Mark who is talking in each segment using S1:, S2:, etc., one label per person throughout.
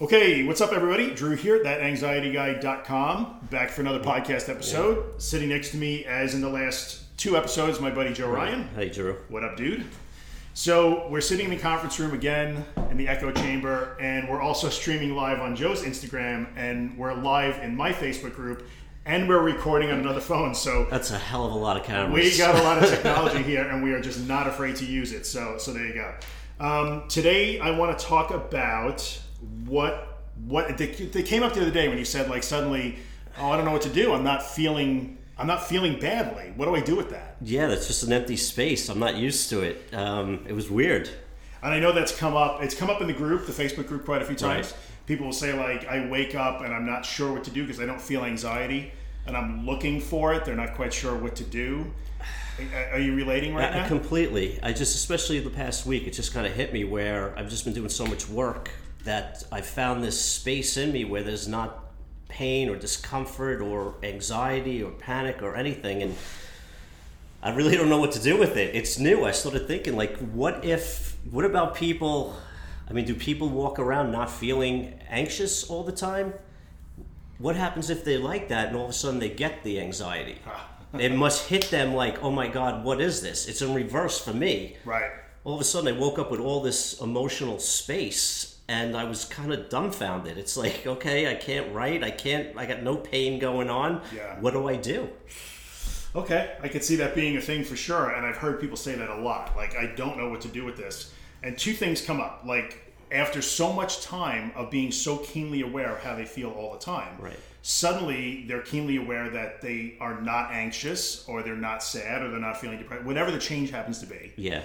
S1: Okay, what's up, everybody? Drew here, thatanxietyguy.com, back for another podcast episode. Sitting next to me, as in the last two episodes, my buddy Joe Ryan.
S2: Hey, Drew.
S1: What up, dude? So, we're sitting in the conference room again in the Echo Chamber, and we're also streaming live on Joe's Instagram, and we're live in my Facebook group, and we're recording on another phone. So,
S2: That's a hell of a lot of cameras.
S1: we got a lot of technology here, and we are just not afraid to use it. So, so there you go. Um, today, I want to talk about what what they, they came up the other day when you said like suddenly, oh, I don't know what to do. I'm not feeling I'm not feeling badly. What do I do with that?
S2: yeah, that's just an empty space. I'm not used to it. Um, it was weird.
S1: And I know that's come up. It's come up in the group, the Facebook group, quite a few times.
S2: Right.
S1: People will say like, I wake up and I'm not sure what to do because I don't feel anxiety, and I'm looking for it. They're not quite sure what to do. Are- Are you relating right
S2: Uh,
S1: now?
S2: completely. I just, especially the past week, it just kind of hit me where I've just been doing so much work that I found this space in me where there's not pain or discomfort or anxiety or panic or anything. And I really don't know what to do with it. It's new. I started thinking, like, what if, what about people? I mean, do people walk around not feeling anxious all the time? What happens if they like that and all of a sudden they get the anxiety? it must hit them like, oh my God, what is this? It's in reverse for me.
S1: right.
S2: All of a sudden, I woke up with all this emotional space and I was kind of dumbfounded. It's like, okay, I can't write. I can't, I got no pain going on.
S1: Yeah.
S2: What do I do?
S1: Okay, I could see that being a thing for sure, and I've heard people say that a lot. Like, I don't know what to do with this. And two things come up. Like, after so much time of being so keenly aware of how they feel all the time,
S2: Right.
S1: suddenly they're keenly aware that they are not anxious, or they're not sad, or they're not feeling depressed, whatever the change happens to be.
S2: Yeah.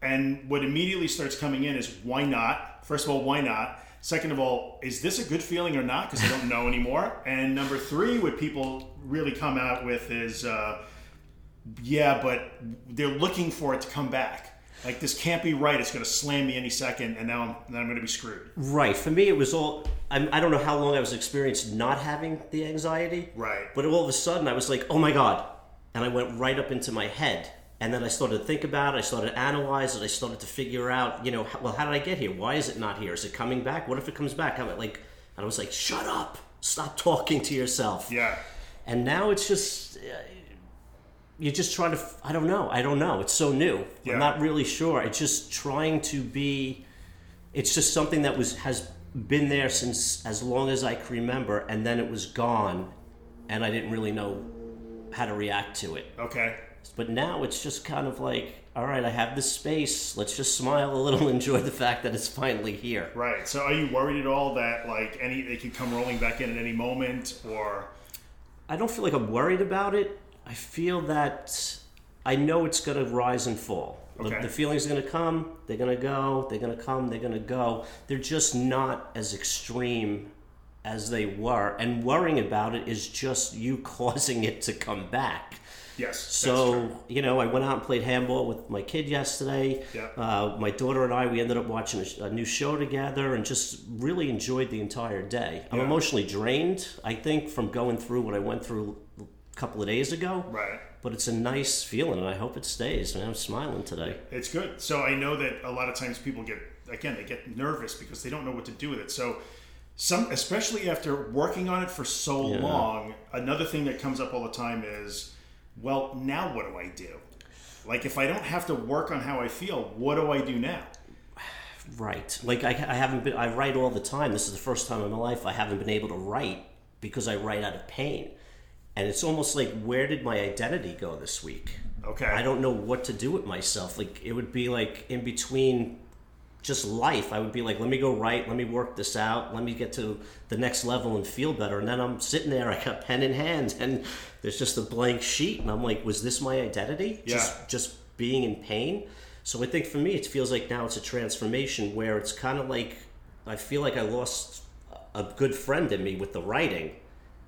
S1: And what immediately starts coming in is why not? First of all, why not? Second of all, is this a good feeling or not? Because I don't know anymore. And number three, what people really come out with is, uh, yeah, but they're looking for it to come back. Like this can't be right. It's going to slam me any second, and now I'm then I'm going to be screwed.
S2: Right. For me, it was all. I'm, I don't know how long I was experienced not having the anxiety.
S1: Right.
S2: But all of a sudden, I was like, oh my God. And I went right up into my head. And then I started to think about it. I started to analyze it. I started to figure out, you know, how, well, how did I get here? Why is it not here? Is it coming back? What if it comes back? I'm like, and I was like, shut up. Stop talking to yourself.
S1: Yeah.
S2: And now it's just, uh, you're just trying to, I don't know. I don't know. It's so new.
S1: Yeah.
S2: I'm not really sure. It's just trying to be, it's just something that was, has been there since as long as I can remember. And then it was gone. And I didn't really know how to react to it.
S1: Okay.
S2: But now it's just kind of like, all right, I have this space. Let's just smile a little, enjoy the fact that it's finally here.
S1: Right. So, are you worried at all that like any they could come rolling back in at any moment, or
S2: I don't feel like I'm worried about it. I feel that I know it's going to rise and fall. The-
S1: Okay.
S2: The, feelings are going to come, they're going to go, they're going to come, they're going to go. They're just not as extreme as they were. And worrying about it is just you causing it to come back.
S1: Yes?
S2: So, you know, I went out and played handball with my kid yesterday.
S1: Yeah.
S2: Uh, my daughter and I, we ended up watching a, a new show together and just really enjoyed the entire day. I'm
S1: Yeah.
S2: emotionally drained, I think, from going through what I went through a couple of days ago.
S1: right.
S2: But it's a nice feeling, and I hope it stays. Man, I'm smiling today.
S1: It's good. So I know that a lot of times people get again they get nervous because they don't know what to do with it. So some especially after working on it for so
S2: Yeah.
S1: long, another thing that comes up all the time is, well, now what do I do? Like if I don't have to work on how I feel, what do I do now?
S2: Right. Like, I, I haven't been, I write all the time. This is the first time in my life I haven't been able to write because I write out of pain. And it's almost like, where did my identity go this week?
S1: Okay.
S2: I don't know what to do with myself. Like it would be like in between just life. I would be like, let me go write, let me work this out, let me get to the next level and feel better. And then I'm sitting there, I got pen in hand, and there's just a blank sheet, and I'm like, was this my identity?
S1: Yeah.
S2: Just just being in pain. So I think for me, it feels like now it's a transformation where it's kind of like I feel like I lost a good friend in me with the writing,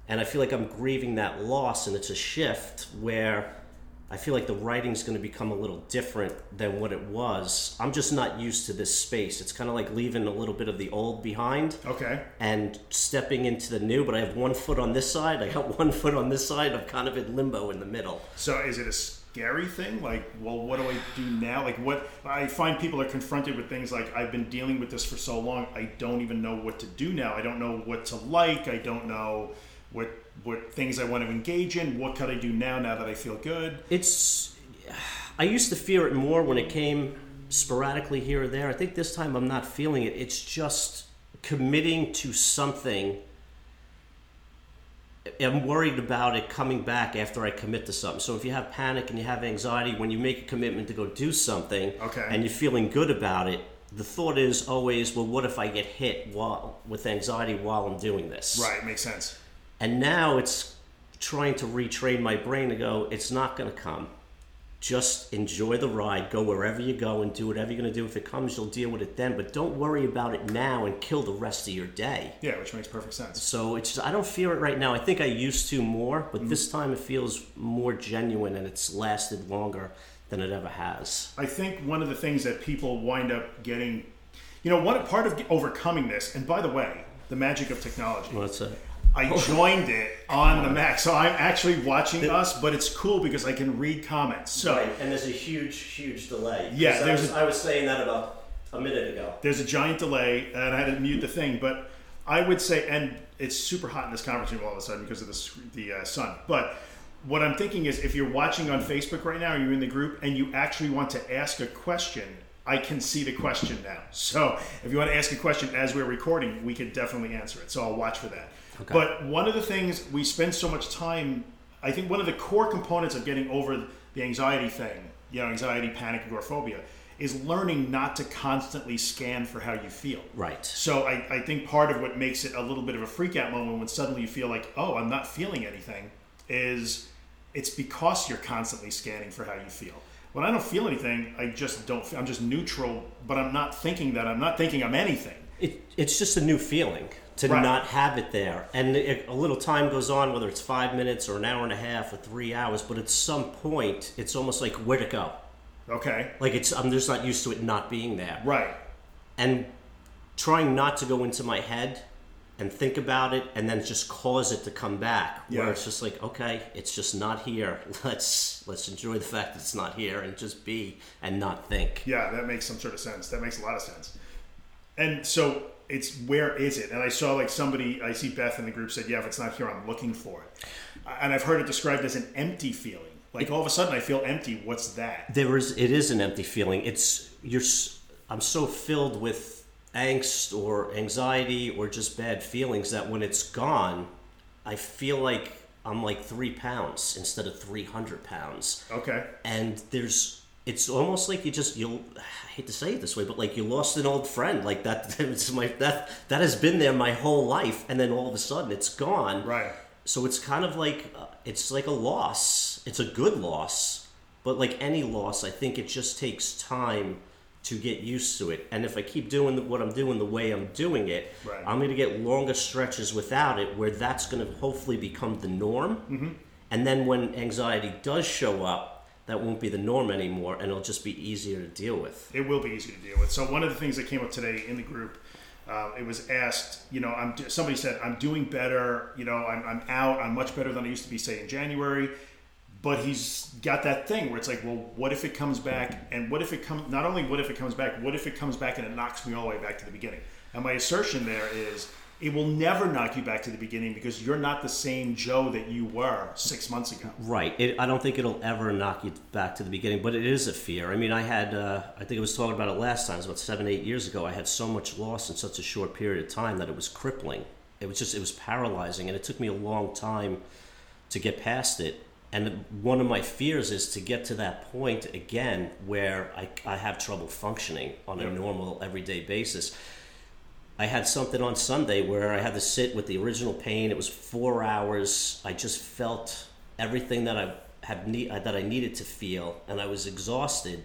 S2: and I feel like I'm grieving that loss, and it's a shift where I feel like the writing's going to become a little different than what it was. I'm just not used to this space. It's kind of like leaving a little bit of the old behind
S1: Okay.
S2: and stepping into the new. But I have one foot on this side, I got one foot on this side. I'm kind of in limbo in the middle.
S1: So is it a scary thing. Like, well, what do I do now? Like, what I find people are confronted with things like I've been dealing with this for so long, I don't even know what to do now. I don't know what to like. I don't know what what things I want to engage in. What could I do now? Now that I feel good.
S2: It's. I used to fear it more when it came sporadically here or there. I think this time I'm not feeling it. It's just committing to something. I'm worried about it coming back after I commit to something. So if you have panic and you have anxiety when you make a commitment to go do something,
S1: Okay.
S2: and you're feeling good about it, the thought is always, well, what if I get hit while with anxiety while I'm doing this?
S1: Right, makes sense.
S2: And now it's trying to retrain my brain to go, it's not going to come. Just enjoy the ride, go wherever you go, and do whatever you're going to do. If it comes, you'll deal with it then. But don't worry about it now and kill the rest of your day.
S1: Yeah, which makes perfect sense.
S2: So it's just, I don't fear it right now. I think I used to more, but
S1: Mm-hmm.
S2: this time it feels more genuine and it's lasted longer than it ever has.
S1: I think one of the things that people wind up getting, you know, one part of overcoming this, and by the way, the magic of technology.
S2: What's it?
S1: I joined it on the Mac, so I'm actually watching us, but it's cool because I can read comments. So
S2: and there's a huge, huge delay.
S1: Yeah,
S2: 'Cause I was,
S1: a-
S2: I was saying that about a minute ago.
S1: there's a giant delay, and I had to mute the thing. But I would say, and it's super hot in this conference room all of a sudden because of the the uh, sun. But what I'm thinking is, if you're watching on Facebook right now, you're in the group, and you actually want to ask a question. I can see the question now. So if you want to ask a question as we're recording, we can definitely answer it. So I'll watch for that.
S2: Okay.
S1: But one of the things we spend so much time, I think one of the core components of getting over the anxiety thing, you know, anxiety, panic, agoraphobia, is learning not to constantly scan for how you feel.
S2: Right.
S1: So I, I think part of what makes it a little bit of a freak out moment when suddenly you feel like, oh, I'm not feeling anything, is it's because you're constantly scanning for how you feel. When I don't feel anything, I just don't. feel I'm just neutral, but I'm not thinking that. I'm not thinking I'm anything.
S2: It, it's just a new feeling to
S1: Right.
S2: not have it there. And it, a little time goes on, whether it's five minutes or an hour and a half or three hours, but at some point, it's almost like where to go.
S1: Okay.
S2: Like it's, I'm just not used to it not being there.
S1: Right.
S2: And trying not to go into my head and think about it and then just cause it to come back
S1: Yeah.
S2: where it's just like okay it's just not here let's let's enjoy the fact that it's not here and just be and not think
S1: Yeah, that makes some sort of sense. That makes a lot of sense. And so it's where is it? And I saw like somebody, I see Beth in the group said, yeah, if it's not here, I'm looking for it. And I've heard it described as an empty feeling. Like all of a sudden I feel empty. What's that?
S2: there is it is an empty feeling it's you're I'm so filled with angst or anxiety or just bad feelings that when it's gone i feel like i'm like three pounds instead of 300 pounds
S1: Okay.
S2: and there's it's almost like you just you'll I hate to say it this way but like you lost an old friend like that it's my that that has been there my whole life and then all of a sudden it's gone
S1: Right.
S2: so it's kind of like uh, it's like a loss it's a good loss but like any loss i think it just takes time to get used to it and if i keep doing the- what i'm doing the way i'm doing it
S1: Right.
S2: i'm going to get longer stretches without it where that's going to hopefully become the norm mm-hmm. and then when anxiety does show up that won't be the norm anymore and it'll just be easier to deal with
S1: It will be easy to deal with. So one of the things that came up today in the group, uh, it was asked. You know, I'm somebody said I'm doing better. You know, I'm, I'm out. I'm much better than I used to be, say in January. But he's got that thing where it's like, well, what if it comes back? And what if it comes? Not only what if it comes back, what if it comes back and it knocks me all the way back to the beginning? And my assertion there is, it will never knock you back to the beginning because you're not the same Joe that you were six months ago.
S2: Right. It, I don't think it'll ever knock you back to the beginning, but it is a fear. I mean, I had, uh, I think I was talking about it last time, it was about seven, eight years ago. I had so much loss in such a short period of time that it was crippling. It was just, it was paralyzing, and it took me a long time to get past it. And one of my fears is to get to that point again where I, I have trouble functioning on a normal, everyday basis. I had something on Sunday where I had to sit with the original pain. It was four hours. I just felt everything that I had need, uh, that I needed to feel, and I was exhausted.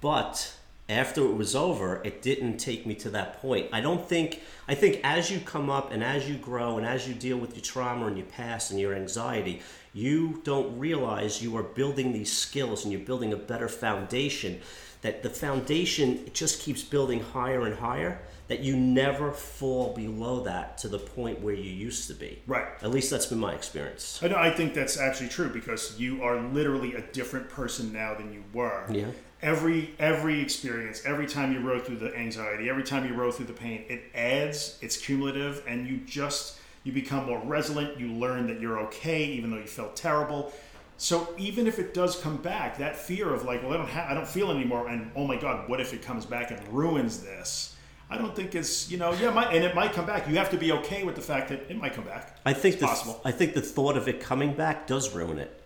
S2: But after it was over, it didn't take me to that point. I don't think. I think as you come up and as you grow and as you deal with your trauma and your past and your anxiety, you don't realize you are building these skills and you're building a better foundation. That the foundation it just keeps building higher and higher that you never fall below that to the point where you used to be.
S1: Right.
S2: At least that's been my experience.
S1: I know. I think that's actually true because you are literally a different person now than you were.
S2: Yeah.
S1: Every every experience, every time you rode through the anxiety, every time you rode through the pain, it adds. It's cumulative, and you just you become more resilient. You learn that you're okay, even though you felt terrible. So even if it does come back, that fear of like, well, I don't have, I don't feel anymore, and oh my God, what if it comes back and ruins this? I don't think it's you know yeah, it might, and it might come back. You have to be okay with the fact that it might come back.
S2: I think
S1: It's
S2: the,
S1: possible.
S2: I think the thought of it coming back does ruin it.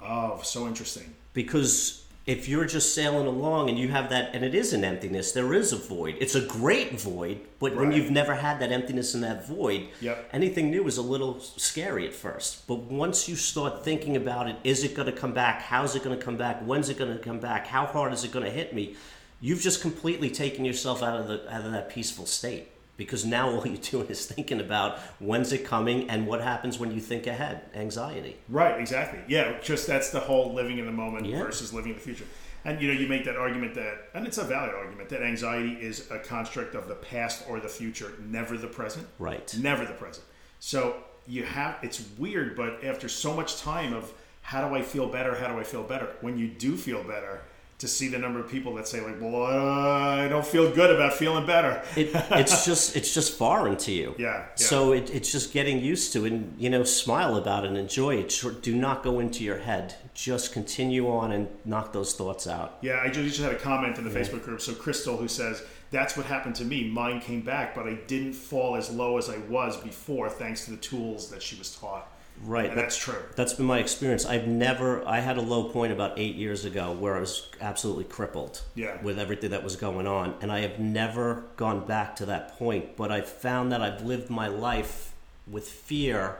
S1: Oh, so interesting.
S2: because if you're just sailing along and you have that and it is an emptiness there is a void it's a great void but when you've never had that emptiness and that void
S1: Yep.
S2: anything new is a little scary at first but once you start thinking about it is it going to come back how's it going to come back when's it going to come back how hard is it going to hit me you've just completely taken yourself out of the out of that peaceful state because now all you're doing is thinking about when's it coming and what happens when you think ahead anxiety
S1: Right, exactly. Yeah, just that's the whole living in the moment
S2: Yeah.
S1: versus living in the future. And you know, you make that argument that, and it's a valid argument that anxiety is a construct of the past or the future, never the present.
S2: Right.
S1: Never the present. So you have. It's weird, but after so much time of how do I feel better? How do I feel better? When you do feel better, to see the number of people that say like, "Well, uh, I don't feel good about feeling better."
S2: it, it's just it's just foreign to you.
S1: Yeah, yeah.
S2: So it, it's just getting used to it and you know smile about it and enjoy it. Do not go into your head. Just continue on and knock those thoughts out.
S1: Yeah, I just, just had a comment in the Facebook group. So Crystal, who says that's what happened to me. Mine came back, but I didn't fall as low as I was before, thanks to the tools that she was taught.
S2: Right.
S1: That's true.
S2: That's been my experience. I've never. I had a low point about eight years ago where I was absolutely crippled.
S1: Yeah.
S2: With everything that was going on, and I have never gone back to that point. But I've found that I've lived my life with fear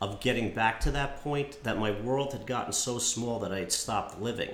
S2: of getting back to that point. That my world had gotten so small that I had stopped living.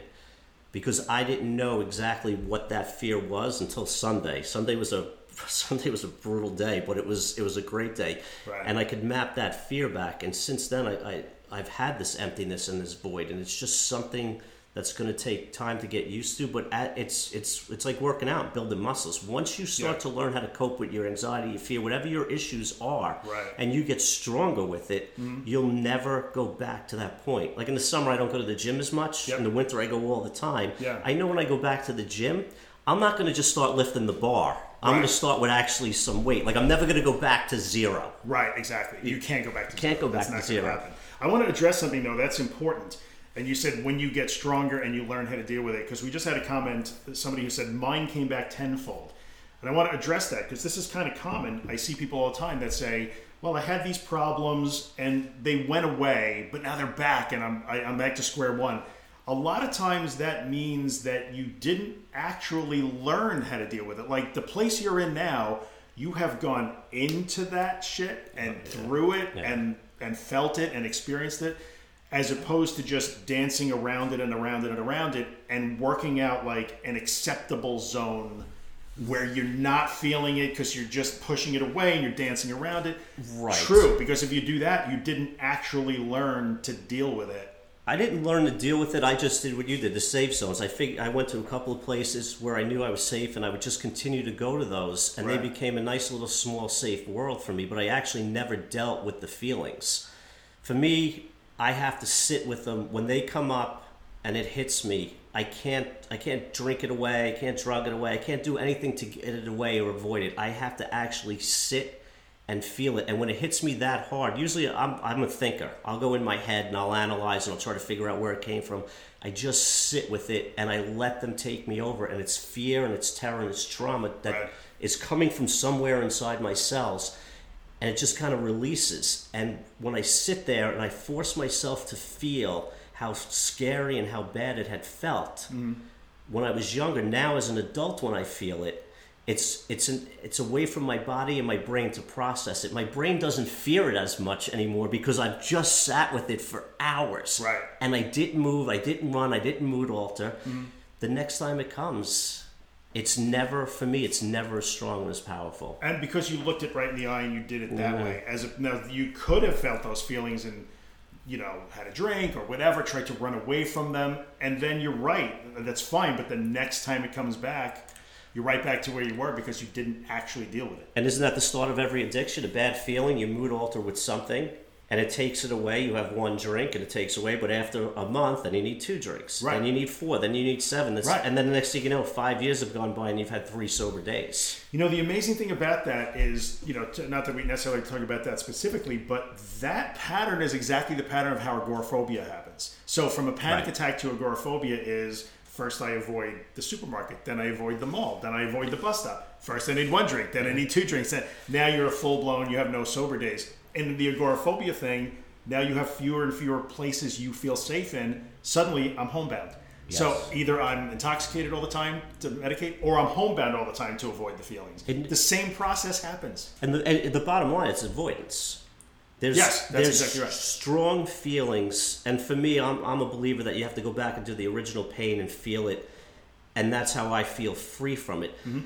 S2: Because I didn't know exactly what that fear was until Sunday. Sunday was a Sunday was a brutal day, but it was it was a great day,
S1: Right.
S2: and I could map that fear back. And since then, I, I I've had this emptiness and this void, and it's just something that's going to take time to get used to. But at, it's it's it's like working out, building muscles. Once you start
S1: Yeah.
S2: to learn how to cope with your anxiety, your fear, whatever your issues are,
S1: Right. Mm-hmm.
S2: and you get stronger with it, you'll never go back to that point. Like in the summer, I don't go to the gym as much.
S1: Yep.
S2: In the winter, I go all the time.
S1: Yeah.
S2: I know when I go back to the gym, I'm not going to just start lifting the bar. I'm going to start with actually some weight. Like I'm never going to go back to zero.
S1: Right, exactly. You can't go back to
S2: Can't
S1: zero.
S2: go back
S1: That's
S2: to
S1: not
S2: zero.
S1: happen. I want to address something though that's important. And you said when you get stronger and you learn how to deal with it, because we just had a comment, somebody who said mine came back tenfold. And I want to address that because this is kind of common. I see people all the time that say, "Well, I had these problems and they went away, but now they're back, and I'm I, I'm back to square one." A lot of times that means that you didn't actually learn how to deal with it. Like the place you're in now, you have gone into that shit and through it
S2: Yeah.
S1: and and felt it and experienced it as opposed to just dancing around it and around it and around it and working out like an acceptable zone where you're not feeling it because you're just pushing it away and you're dancing around it.
S2: Right.
S1: True, because if you do that, you didn't actually learn to deal with it.
S2: I didn't learn to deal with it. I just did what you did, the safe zones. I fig- I went to a couple of places where I knew I was safe, and I would just continue to go to those, and
S1: Right.
S2: they became a nice little small safe world for me. But I actually never dealt with the feelings. For me, I have to sit with them when they come up, and it hits me. I can't I can't drink it away. I can't drug it away. I can't do anything to get it away or avoid it. I have to actually sit and feel it. And when it hits me that hard, usually I'm, I'm a thinker. I'll go in my head and I'll analyze and I'll try to figure out where it came from. I just sit with it and I let them take me over. And it's fear and it's terror and it's trauma that is
S1: Right.
S2: coming from somewhere inside my cells. And it just kind of releases. And when I sit there and I force myself to feel how scary and how bad it had felt mm-hmm. when I was younger, now as an adult, when I feel it, it's it's an it's away from my body and my brain to process it. My brain doesn't fear it as much anymore because I've just sat with it for hours.
S1: Right.
S2: And I didn't move, I didn't run, I didn't mood alter. The next time it comes, it's never for me. It's never as strong and as powerful.
S1: And because you looked it right in the eye and you did it that
S2: Mhm.
S1: way, as if now you could have felt those feelings and you know had a drink or whatever, tried to run away from them, and then you're right, that's fine. But the next time it comes back, you're right back to where you were because you didn't actually deal with it.
S2: And isn't that the start of every addiction? A bad feeling, you mood alter with something, and it takes it away. You have one drink, and it takes away. But after a month, then you need two drinks.
S1: Right.
S2: Then you need four. Then you need seven. That's,
S1: Right.
S2: And then the next thing you know, five years have gone by, and you've had three sober days.
S1: You know, the amazing thing about that is, you know, to, not that we necessarily talk about that specifically, but that pattern is exactly the pattern of how agoraphobia happens. So, from a panic
S2: Right.
S1: attack to agoraphobia is first I avoid the supermarket, then I avoid the mall, then I avoid the bus stop. First I need one drink, then I need two drinks. Then now you're a full blown, you have no sober days. And the agoraphobia thing, now you have fewer and fewer places you feel safe in. Suddenly, I'm homebound. So either I'm intoxicated all the time to medicate, or I'm homebound all the time to avoid the feelings.
S2: And-
S1: the same process happens.
S2: And the, and the bottom line is avoidance. There's,
S1: Yes, that's
S2: there's
S1: exactly right.
S2: strong feelings, and for me, I'm, I'm a believer that you have to go back and do the original pain and feel it, and that's how I feel free from it.
S1: Mm-hmm.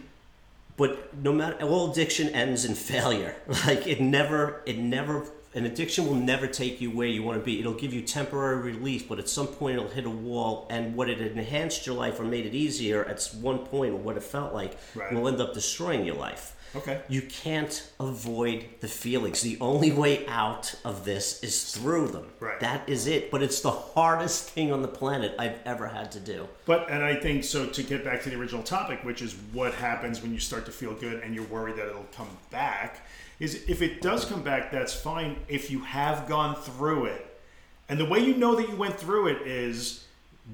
S2: But no matter all addiction ends in failure. Like it never, it never, an addiction will never take you where you want to be. It'll give you temporary relief, but at some point it'll hit a wall, and what it enhanced your life or made it easier at one point, or what it felt like,
S1: Right.
S2: will end up destroying your life.
S1: Okay.
S2: You can't avoid the feelings. The only way out of this is through them.
S1: Right.
S2: That is it. But it's the hardest thing on the planet I've ever had to do.
S1: But and I think so to get back to the original topic, which is what happens when you start to feel good and you're worried that it'll come back, is if it does come back, that's fine if you have gone through it. And the way you know that you went through it is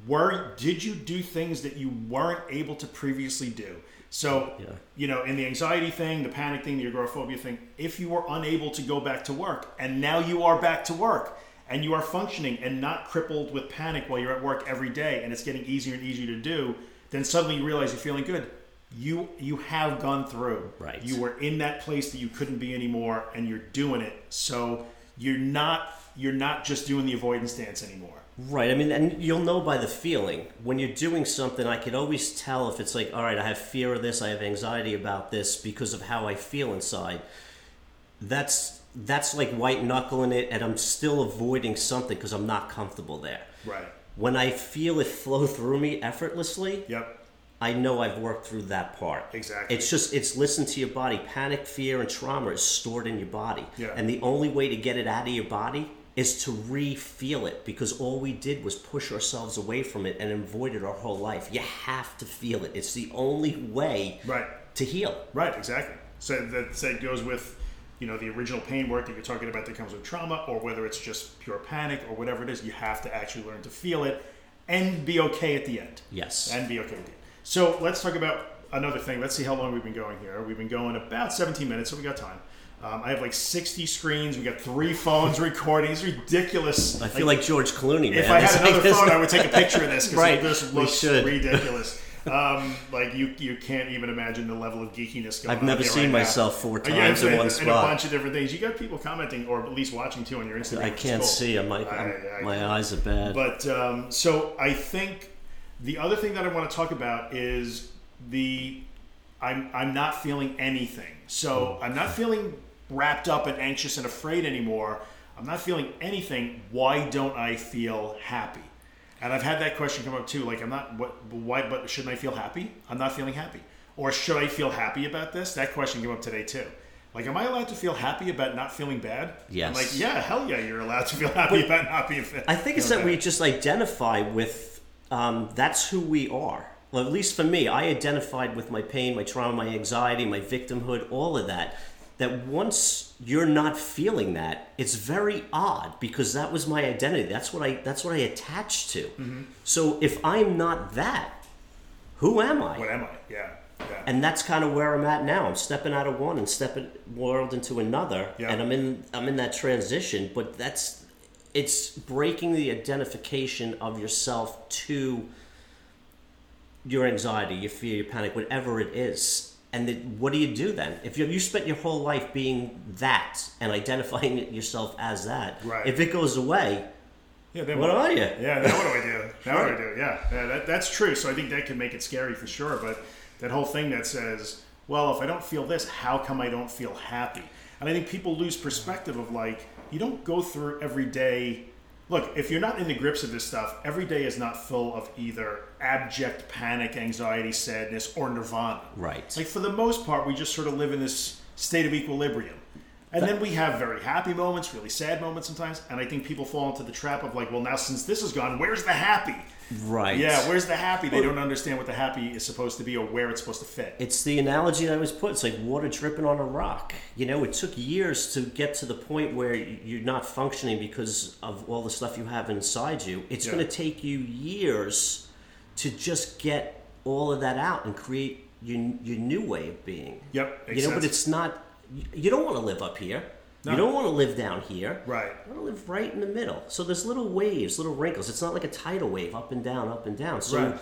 S1: were did you do things that you weren't able to previously do? So,
S2: Yeah.
S1: you know, in the anxiety thing, the panic thing, the agoraphobia thing, if you were unable to go back to work and now you are back to work and you are functioning and not crippled with panic while you're at work every day and it's getting easier and easier to do, then suddenly you realize you're feeling good. You you have gone through.
S2: Right.
S1: You were in that place that you couldn't be anymore and you're doing it. So you're not you're not just doing the avoidance dance anymore.
S2: Right. I mean, and you'll know by the feeling. When you're doing something, I could always tell if it's like, all right, I have fear of this, I have anxiety about this because of how I feel inside. That's that's like white knuckling it, and I'm still avoiding something because I'm not comfortable there.
S1: Right.
S2: When I feel it flow through me effortlessly,
S1: Yep.
S2: I know I've worked through that part.
S1: Exactly.
S2: It's just it's listen to your body. Panic, fear, and trauma is stored in your body.
S1: Yeah.
S2: And the only way to get it out of your body is to re-feel it because all we did was push ourselves away from it and avoid it our whole life. You have to feel it. It's the only way
S1: Right.
S2: to heal.
S1: Right, exactly. So that, that goes with, you know, the original pain work that you're talking about that comes with trauma, or whether it's just pure panic or whatever it is, you have to actually learn to feel it and be okay at the end.
S2: Yes.
S1: And be okay at the end. So let's talk about another thing. Let's see how long we've been going here. We've been going about 17 minutes, so we got time. Um, I have like 60 screens. We got three phones recording. It's ridiculous.
S2: I feel like, George Clooney, man.
S1: if I had another
S2: this-
S1: phone, I would take a picture of this because
S2: Right,
S1: it looks ridiculous. Um, like you, you can't even imagine the level of geekiness going
S2: I've
S1: on
S2: never
S1: here
S2: seen
S1: right now.
S2: myself four
S1: Uh, yeah,
S2: times
S1: and,
S2: in one
S1: and a bunch of different things. You got people commenting or at least watching too on your Instagram.
S2: I can't
S1: cool.
S2: see. I'm, like,
S1: I-
S2: I'm-
S1: I-
S2: my eyes are bad.
S1: But um, so I think the other thing that I want to talk about is the I'm I'm not feeling anything. So I'm not feeling wrapped up and anxious and afraid anymore. I'm not feeling anything. Why don't I feel happy? And I've had that question come up too. Like I'm not what why but shouldn't I feel happy? I'm not feeling happy. Or should I feel happy about this? That question came up today too. Like, am I allowed to feel happy about not feeling bad?
S2: Yes.
S1: I'm like, yeah, hell yeah, you're allowed to feel happy about not being. fit.
S2: I think it's that we just identify with um, that's who we are. Well, at least for me, I identified with my pain, my trauma, my anxiety, my victimhood, all of that. That once you're not feeling that, it's very odd because that was my identity. That's what I that's what I attached to.
S1: Mm-hmm.
S2: So if I'm not that, who am I?
S1: What am I? Yeah, yeah.
S2: and that's kind of where I'm at now. I'm stepping out of one and stepping world into another,
S1: Yeah.
S2: and I'm in I'm in that transition. But that's it's breaking the identification of yourself to your anxiety, your fear, your panic, whatever it is. And then what do you do then? If you you spent your whole life being that and identifying yourself as that,
S1: Right.
S2: if it goes away,
S1: yeah, then
S2: what are you?
S1: Yeah, now what do I do? Now what do I do? Yeah, yeah that, that's true. So I think that can make it scary for sure. But that whole thing that says, well, if I don't feel this, how come I don't feel happy? And I think people lose perspective of like, you don't go through every day look, if you're not in the grips of this stuff, every day is not full of either abject panic, anxiety, sadness, or nirvana.
S2: Right.
S1: Like for the most part, we just sort of live in this state of equilibrium. And then we have very happy moments, really sad moments sometimes. And I think people fall into the trap of like, well, now since this is gone, where's the happy?
S2: Right.
S1: Yeah, where's the happy? They don't understand what the happy is supposed to be or where it's supposed to fit.
S2: It's the analogy that I was put. It's like water dripping on a rock. You know, it took years to get to the point where you're not functioning because of all the stuff you have inside you. It's
S1: Yeah.
S2: going to take you years to just get all of that out and create your, your new way of being.
S1: Yep,
S2: You know, but it's not, you don't want to live up here.
S1: No.
S2: You don't want to live down here.
S1: Right.
S2: I want to live right in the middle. So there's little waves, little wrinkles. It's not like a tidal wave, up and down, up and down. So
S1: Right.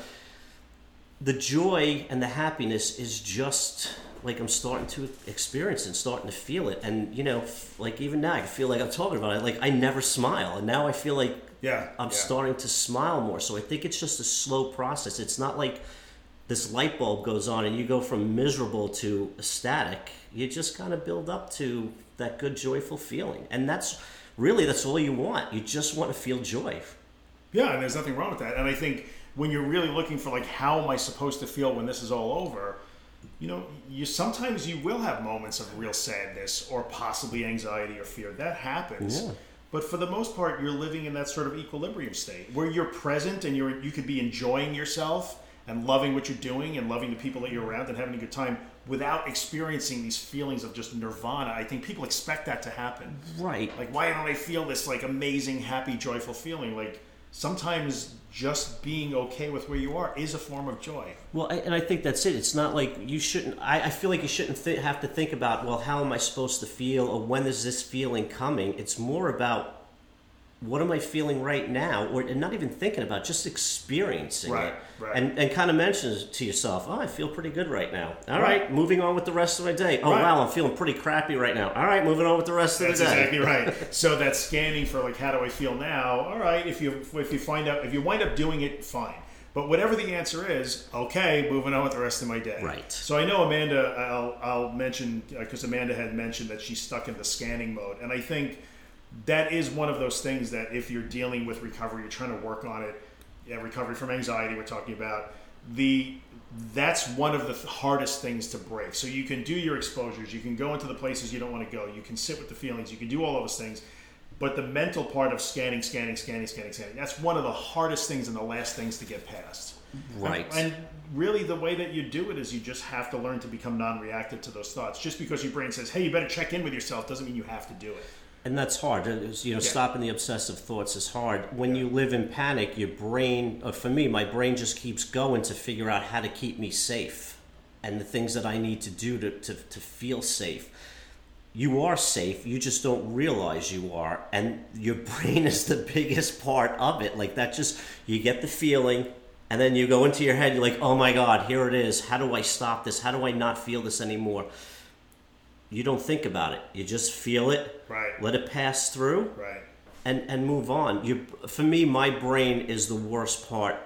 S2: the joy and the happiness is just like I'm starting to experience and starting to feel it. And you know, like even now, I feel like I'm talking about it. Like I never smile, and now I feel like
S1: Yeah,
S2: I'm
S1: yeah.
S2: starting to smile more. So I think it's just a slow process. It's not like this light bulb goes on and you go from miserable to ecstatic. You just kind of build up to that good, joyful feeling, and that's really that's all you want. You just want to feel joy.
S1: Yeah, and there's nothing wrong with that. And I think when you're really looking for like how am I supposed to feel when this is all over, you know, you sometimes you will have moments of real sadness or possibly anxiety or fear. That happens.
S2: Yeah.
S1: But for the most part, you're living in that sort of equilibrium state where you're present and you're you could be enjoying yourself and loving what you're doing and loving the people that you're around and having a good time without experiencing these feelings of just nirvana. I think people expect that to happen.
S2: Right.
S1: Like, why don't I feel this like amazing, happy, joyful feeling? Like, sometimes just being okay with where you are is a form of joy.
S2: Well, I, and I think that's it. It's not like you shouldn't. I, I feel like you shouldn't th- have to think about, well, how am I supposed to feel, or when is this feeling coming? It's more about what am I feeling right now, or and not even thinking about, just experiencing
S1: Right,
S2: it,
S1: right.
S2: and and kind of mention to yourself, oh, I feel pretty good right now. All
S1: Right.
S2: right, moving on with the rest of my day. Oh wow, I'm feeling pretty crappy right now. All right, moving on with the rest
S1: That's
S2: of the day.
S1: exactly right. So that scanning for like, how do I feel now? All right, if you if you find out if you wind up doing it, fine. But whatever the answer is, okay, moving on with the rest of my day.
S2: Right.
S1: So I know Amanda. I'll I'll mention uh, because Amanda had mentioned that she's stuck in the scanning mode, and I think that is one of those things that if you're dealing with recovery, you're trying to work on it. Yeah, recovery from anxiety. We're talking about the. That's one of the hardest things to break. So you can do your exposures. You can go into the places you don't want to go. You can sit with the feelings. You can do all of those things. But the mental part of scanning, scanning, scanning, scanning, scanning, that's one of the hardest things and the last things to get past.
S2: Right.
S1: And, and really, the way that you do it is you just have to learn to become non reactive to those thoughts. Just because your brain says, hey, you better check in with yourself doesn't mean you have to do it.
S2: And that's hard. You know, stopping the obsessive thoughts is hard. When you live in panic, your brain, uh, for me, my brain just keeps going to figure out how to keep me safe and the things that I need to do to, to, to feel safe. You are safe, you just don't realize you are. And your brain is the biggest part of it. Like that, just, you get the feeling, and then you go into your head, you're like, oh my God, here it is. How do I stop this? How do I not feel this anymore? You don't think about it. You just feel it,
S1: Right.
S2: let it pass through,
S1: Right.
S2: and and move on. You, for me, my brain is the worst part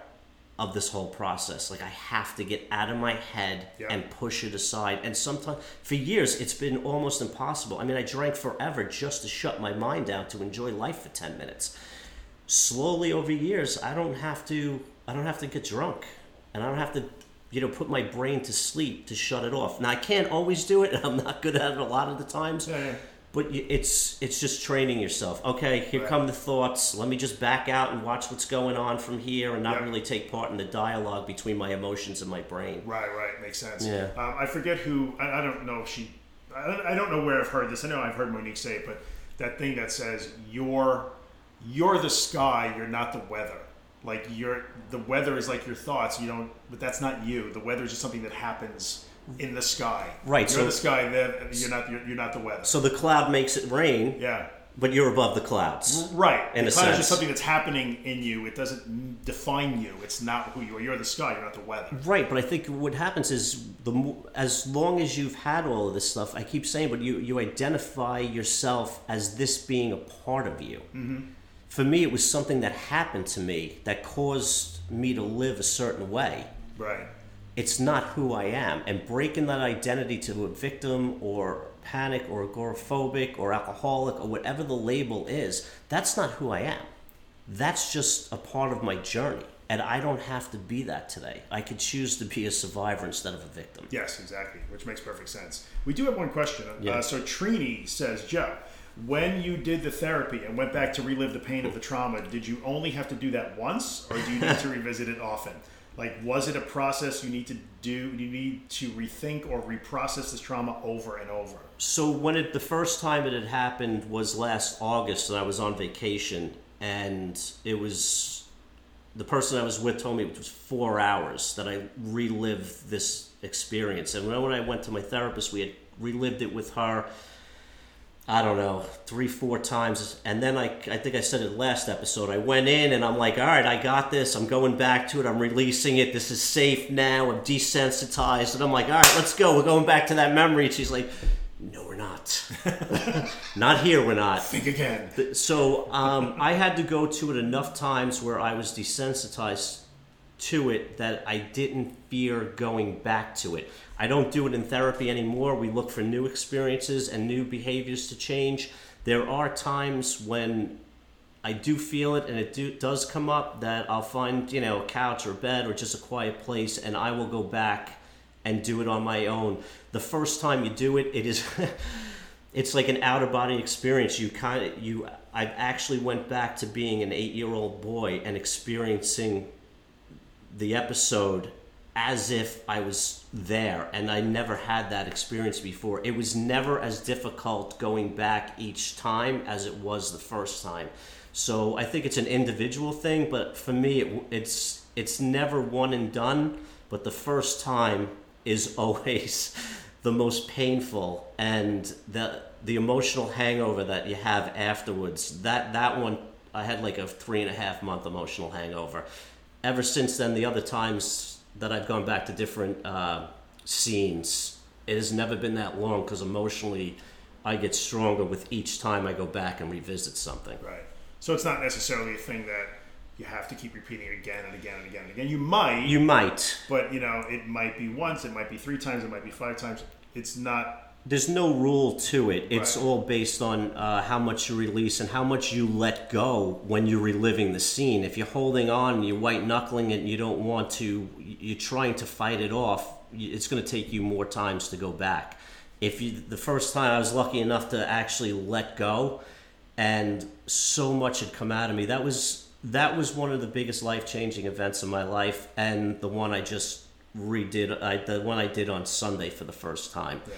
S2: of this whole process. Like I have to get out of my head
S1: Yeah.
S2: and push it aside. And sometimes, for years, it's been almost impossible. I mean, I drank forever just to shut my mind down to enjoy life for ten minutes. Slowly over years, I don't have to. I don't have to get drunk, and I don't have to. You know, put my brain to sleep to shut it off. Now I can't always do it, and I'm not good at it a lot of the times.
S1: Yeah, yeah.
S2: But it's it's just training yourself. Okay, here
S1: Right.
S2: come the thoughts. Let me just back out and watch what's going on from here, and not
S1: Yeah.
S2: really take part in the dialogue between my emotions and my brain.
S1: Right, right, makes sense.
S2: Yeah.
S1: Um, I forget who. I, I don't know if she. I don't, I don't know where I've heard this. I know I've heard Monique say it, but that thing that says you're you're the sky, you're not the weather. Like you're the weather is like your thoughts. You don't, but that's not you. The weather is just something that happens in the sky.
S2: Right,
S1: You're
S2: so-
S1: the sky. Then you're not. You're, you're not the weather.
S2: So the cloud makes it rain,
S1: yeah.
S2: but you're above the clouds.
S1: Right.
S2: In
S1: the cloud is just something that's happening in you. It doesn't define you. It's not who you are. You're the sky. You're not the weather.
S2: Right, but I think what happens is the as long as you've had all of this stuff, I keep saying, but you you identify yourself as this being a part of you. Mm-hmm. For me, it was something that happened to me that caused me to live a certain way.
S1: Right.
S2: It's not who I am, and breaking that identity to a victim or panic or agoraphobic or alcoholic or whatever the label is, that's not who I am. that's just a part of my journey. And I don't have to be that today. I could choose to be a survivor instead of a victim.
S1: Yes, exactly, which makes perfect sense. We do have one question.
S2: Yeah.
S1: Uh, so Trini says, Joe, when you did the therapy and went back to relive the pain of the trauma, did you only have to do that once, or do you need to revisit it often? Like, was it a process you need to do? You need to rethink or reprocess this trauma over and over.
S2: So when it the first time it had happened was last August, and I was on vacation, and it was the person I was with told me it was four hours that I relived this experience. And when I went to my therapist, we had relived it with her. I don't know, three, four times. And then I, I think I said it last episode. I went in and I'm like, all right, I got this. I'm going back to it. I'm releasing it. This is safe now. I'm desensitized. And I'm like, all right, let's go. We're going back to that memory. And she's like, no, we're not. not here, we're not.
S1: Think again.
S2: So um, I had to go to it enough times where I was desensitized to it that I didn't fear going back to it. I don't do it in therapy anymore. We look for new experiences and new behaviors to change. There are times when I do feel it and it do, does come up that I'll find, you know, a couch or bed or just a quiet place and I will go back and do it on my own. The first time you do it, it is it's like an out of body experience. You kind of you I actually went back to being an 8-year-old boy and experiencing the episode as if I was there and I never had that experience before. It was never as difficult going back each time as it was the first time. So I think it's an individual thing, but for me it, it's it's never one and done, but the first time is always the most painful and the the emotional hangover that you have afterwards. That that one I had like a three and a half month emotional hangover. Ever since then, the other times that I've gone back to different uh, scenes, it has never been that long because emotionally, I get stronger with each time I go back and revisit something.
S1: Right. So it's not necessarily a thing that you have to keep repeating again and again and again and again. You might.
S2: You might.
S1: But you know, it might be once, it might be three times, it might be five times. It's not.
S2: There's no rule to it. It's
S1: Right.
S2: all based on uh, how much you release and how much you let go when you're reliving the scene. If you're holding on, you're white knuckling it, and you don't want to, you're trying to fight it off. It's going to take you more times to go back. If you, the first time I was lucky enough to actually let go, and so much had come out of me. That was that was one of the biggest life changing events in my life, and the one I just redid. I, the one I did on Sunday for the first time.
S1: Yeah.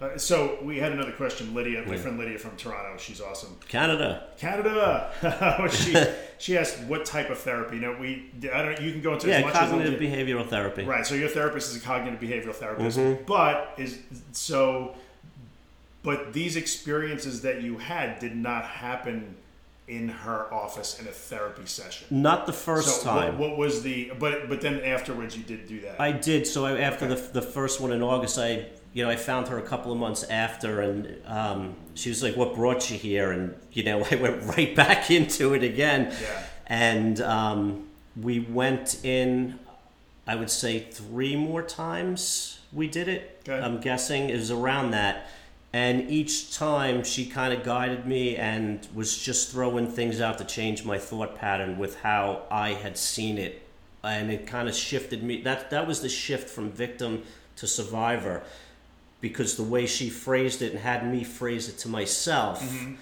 S1: Uh, so we had another question, Lydia, my
S2: Yeah.
S1: friend Lydia from Toronto. She's awesome.
S2: Canada.
S1: Canada. she she asked what type of therapy. Now we I don't. You can go into as
S2: Yeah,
S1: much
S2: cognitive behavioral therapy.
S1: Right. So your therapist is a cognitive behavioral therapist,
S2: Mm-hmm.
S1: but is so. But these experiences that you had did not happen in her office in a therapy session.
S2: Not the first
S1: so
S2: time.
S1: What, what was the? But but then afterwards you did do that.
S2: I did. So I, after
S1: Okay.
S2: the, the first one in August, I you know I found her a couple of months after, and um, she was like, "What brought you here?" And you know I went right back into it again.
S1: Yeah.
S2: And um, we went in. I would say three more times we did it.
S1: Okay.
S2: I'm guessing it was around that. And each time she kind of guided me and was just throwing things out to change my thought pattern with how I had seen it. And it kind of shifted me. That, that was the shift from victim to survivor because the way she phrased it and had me phrase it to myself mm-hmm.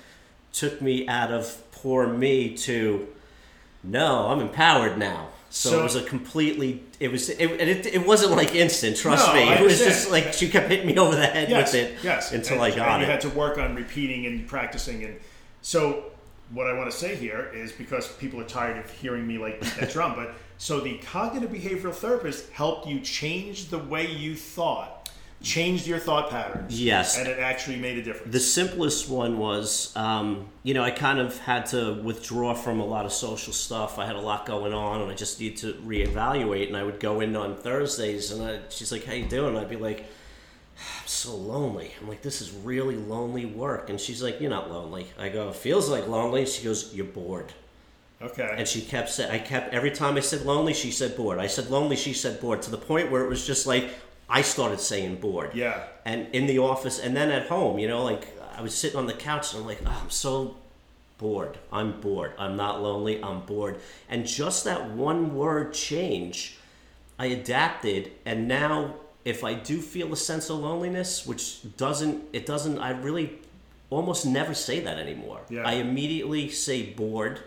S2: took me out of poor me to no, I'm empowered now. So,
S1: So-
S2: it was a completely. It was. It, it, it wasn't like instant. Trust
S1: No,
S2: me. It was just like she kept hitting me over the head
S1: yes,
S2: with it.
S1: yes.
S2: Until
S1: and,
S2: I got
S1: and
S2: it.
S1: You had to work on repeating and practicing, and so what I want to say here is because people are tired of hearing me like that drum, but so the cognitive behavioral therapist helped you change the way you thought, changed your thought patterns.
S2: Yes.
S1: and it actually made a difference.
S2: The simplest one was, um, you know, I kind of had to withdraw from a lot of social stuff. I had a lot going on, and I just need to reevaluate. And I would go in on Thursdays, and I, she's like, "How you doing?" I'd be like, "I'm so lonely." I'm like, "This is really lonely work." And she's like, "You're not lonely." I go, "It feels like lonely." She goes, "You're bored."
S1: okay.
S2: And she kept saying, I kept every time I said lonely, she said bored. I said lonely, she said bored. To the point where it was just like I started saying bored.
S1: Yeah.
S2: And in the office, and then at home, you know, like I was sitting on the couch and I'm like, oh, I'm so bored. I'm bored. I'm not lonely. I'm bored. And just that one word change, I adapted, and now if I do feel a sense of loneliness, which doesn't, it doesn't, I really almost never say that anymore.
S1: Yeah.
S2: I immediately say bored.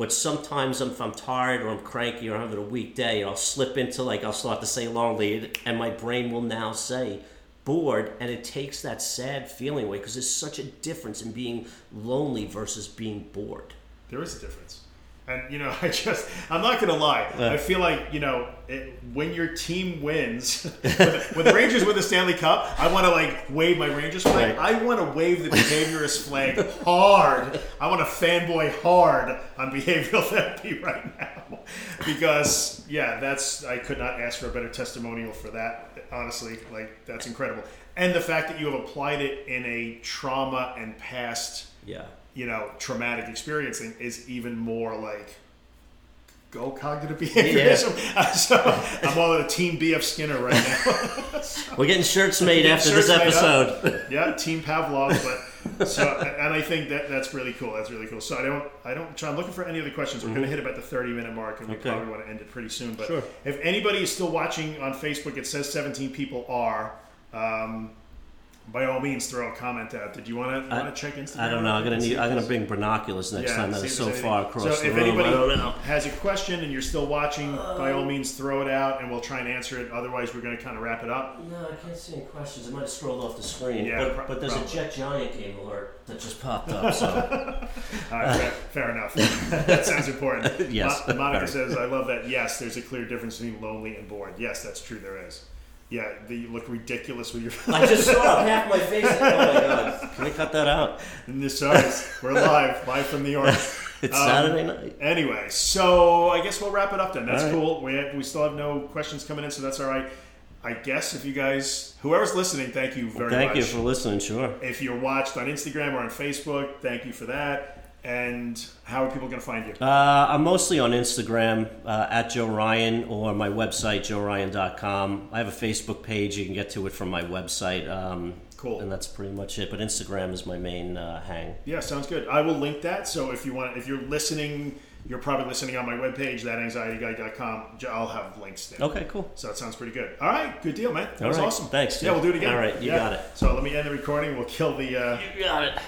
S2: But sometimes if I'm tired or I'm cranky or I'm having a weak day, I'll slip into like I'll start to say lonely, and my brain will now say bored, and it takes that sad feeling away because there's such a difference in being lonely versus being bored.
S1: There is a difference. And, you know, I just, I'm not going to lie. I feel like, you know, it, when your team wins, when, the, when the Rangers win the Stanley Cup, I want to, like, wave my Rangers flag.
S2: Right.
S1: I want to wave the behaviorist flag hard. I want to fanboy hard on behavioral therapy right now. Because, yeah, that's, I could not ask for a better testimonial for that, honestly. Like, that's incredible. And the fact that you have applied it in a trauma and past
S2: Yeah.
S1: You know, traumatic experiencing is even more like go cognitive behaviorism. so I'm all on a team BF Skinner right now.
S2: We're getting shirts made
S1: Getting
S2: after this
S1: shirts made
S2: episode.
S1: yeah, Team Pavlov, but so and I think that that's really cool. That's really cool. So I don't I don't John, I'm looking for any other questions. We're going to hit about the 30 minute mark and we
S2: Okay.
S1: probably want to end it pretty soon. But
S2: Sure.
S1: if anybody is still watching on Facebook, it says 17 people are. Um, by all means, throw a comment out. Did you want to want to check Instagram?
S2: I don't know. I'm gonna need. I'm gonna bring binoculars next time that
S1: see
S2: is
S1: if
S2: so
S1: there's
S2: far across
S1: so
S2: the
S1: if
S2: room.
S1: anybody
S2: I don't
S1: has a question and you're still watching, by all um, means throw it out and we'll try and answer it. Otherwise, we're going to kind of wrap it up.
S2: No, I can't see any questions. I might have scrolled off the screen.
S1: Yeah,
S2: but,
S1: pro-
S2: but there's
S1: probably.
S2: a Jet Giant game alert that just popped up. So
S1: All right, fair, fair enough. that sounds important.
S2: Yes,
S1: Mo- Monica
S2: very.
S1: says, "I love that. Yes, there's a clear difference between lonely and bored. Yes, that's true. There is. Yeah, the, you look ridiculous with your.
S2: I just saw half my face. Oh my god! Can we cut that out?
S1: Sorry, we're live, live from New York.
S2: It's
S1: Um,
S2: Saturday night.
S1: Anyway, so I guess we'll wrap it up then. That's
S2: right.
S1: cool. We have, we still have no questions coming in, so that's all right. I guess if you guys, whoever's listening, thank you very
S2: Thank
S1: much.
S2: Thank you for listening. Sure.
S1: if you're watched on Instagram or on Facebook, thank you for that. And how are people going to find you?
S2: Uh, I'm mostly on Instagram uh, at Joe Ryan or my website joeryan.com. I have a Facebook page. You can get to it from my website. Um,
S1: Cool.
S2: And that's pretty much it. But Instagram is my main uh, hang.
S1: Yeah, sounds good. I will link that. So if you want, if you're listening, you're probably listening on my webpage, thatanxietyguy.com. I'll have links there.
S2: Okay, cool.
S1: So that sounds pretty good. All right, good deal, man. That
S2: All
S1: was
S2: right.
S1: awesome.
S2: Thanks,
S1: Yeah,
S2: Jim.
S1: we'll do it again.
S2: All right, you
S1: Yeah.
S2: got it.
S1: So let me end the recording. We'll kill the. Uh,
S2: You got it.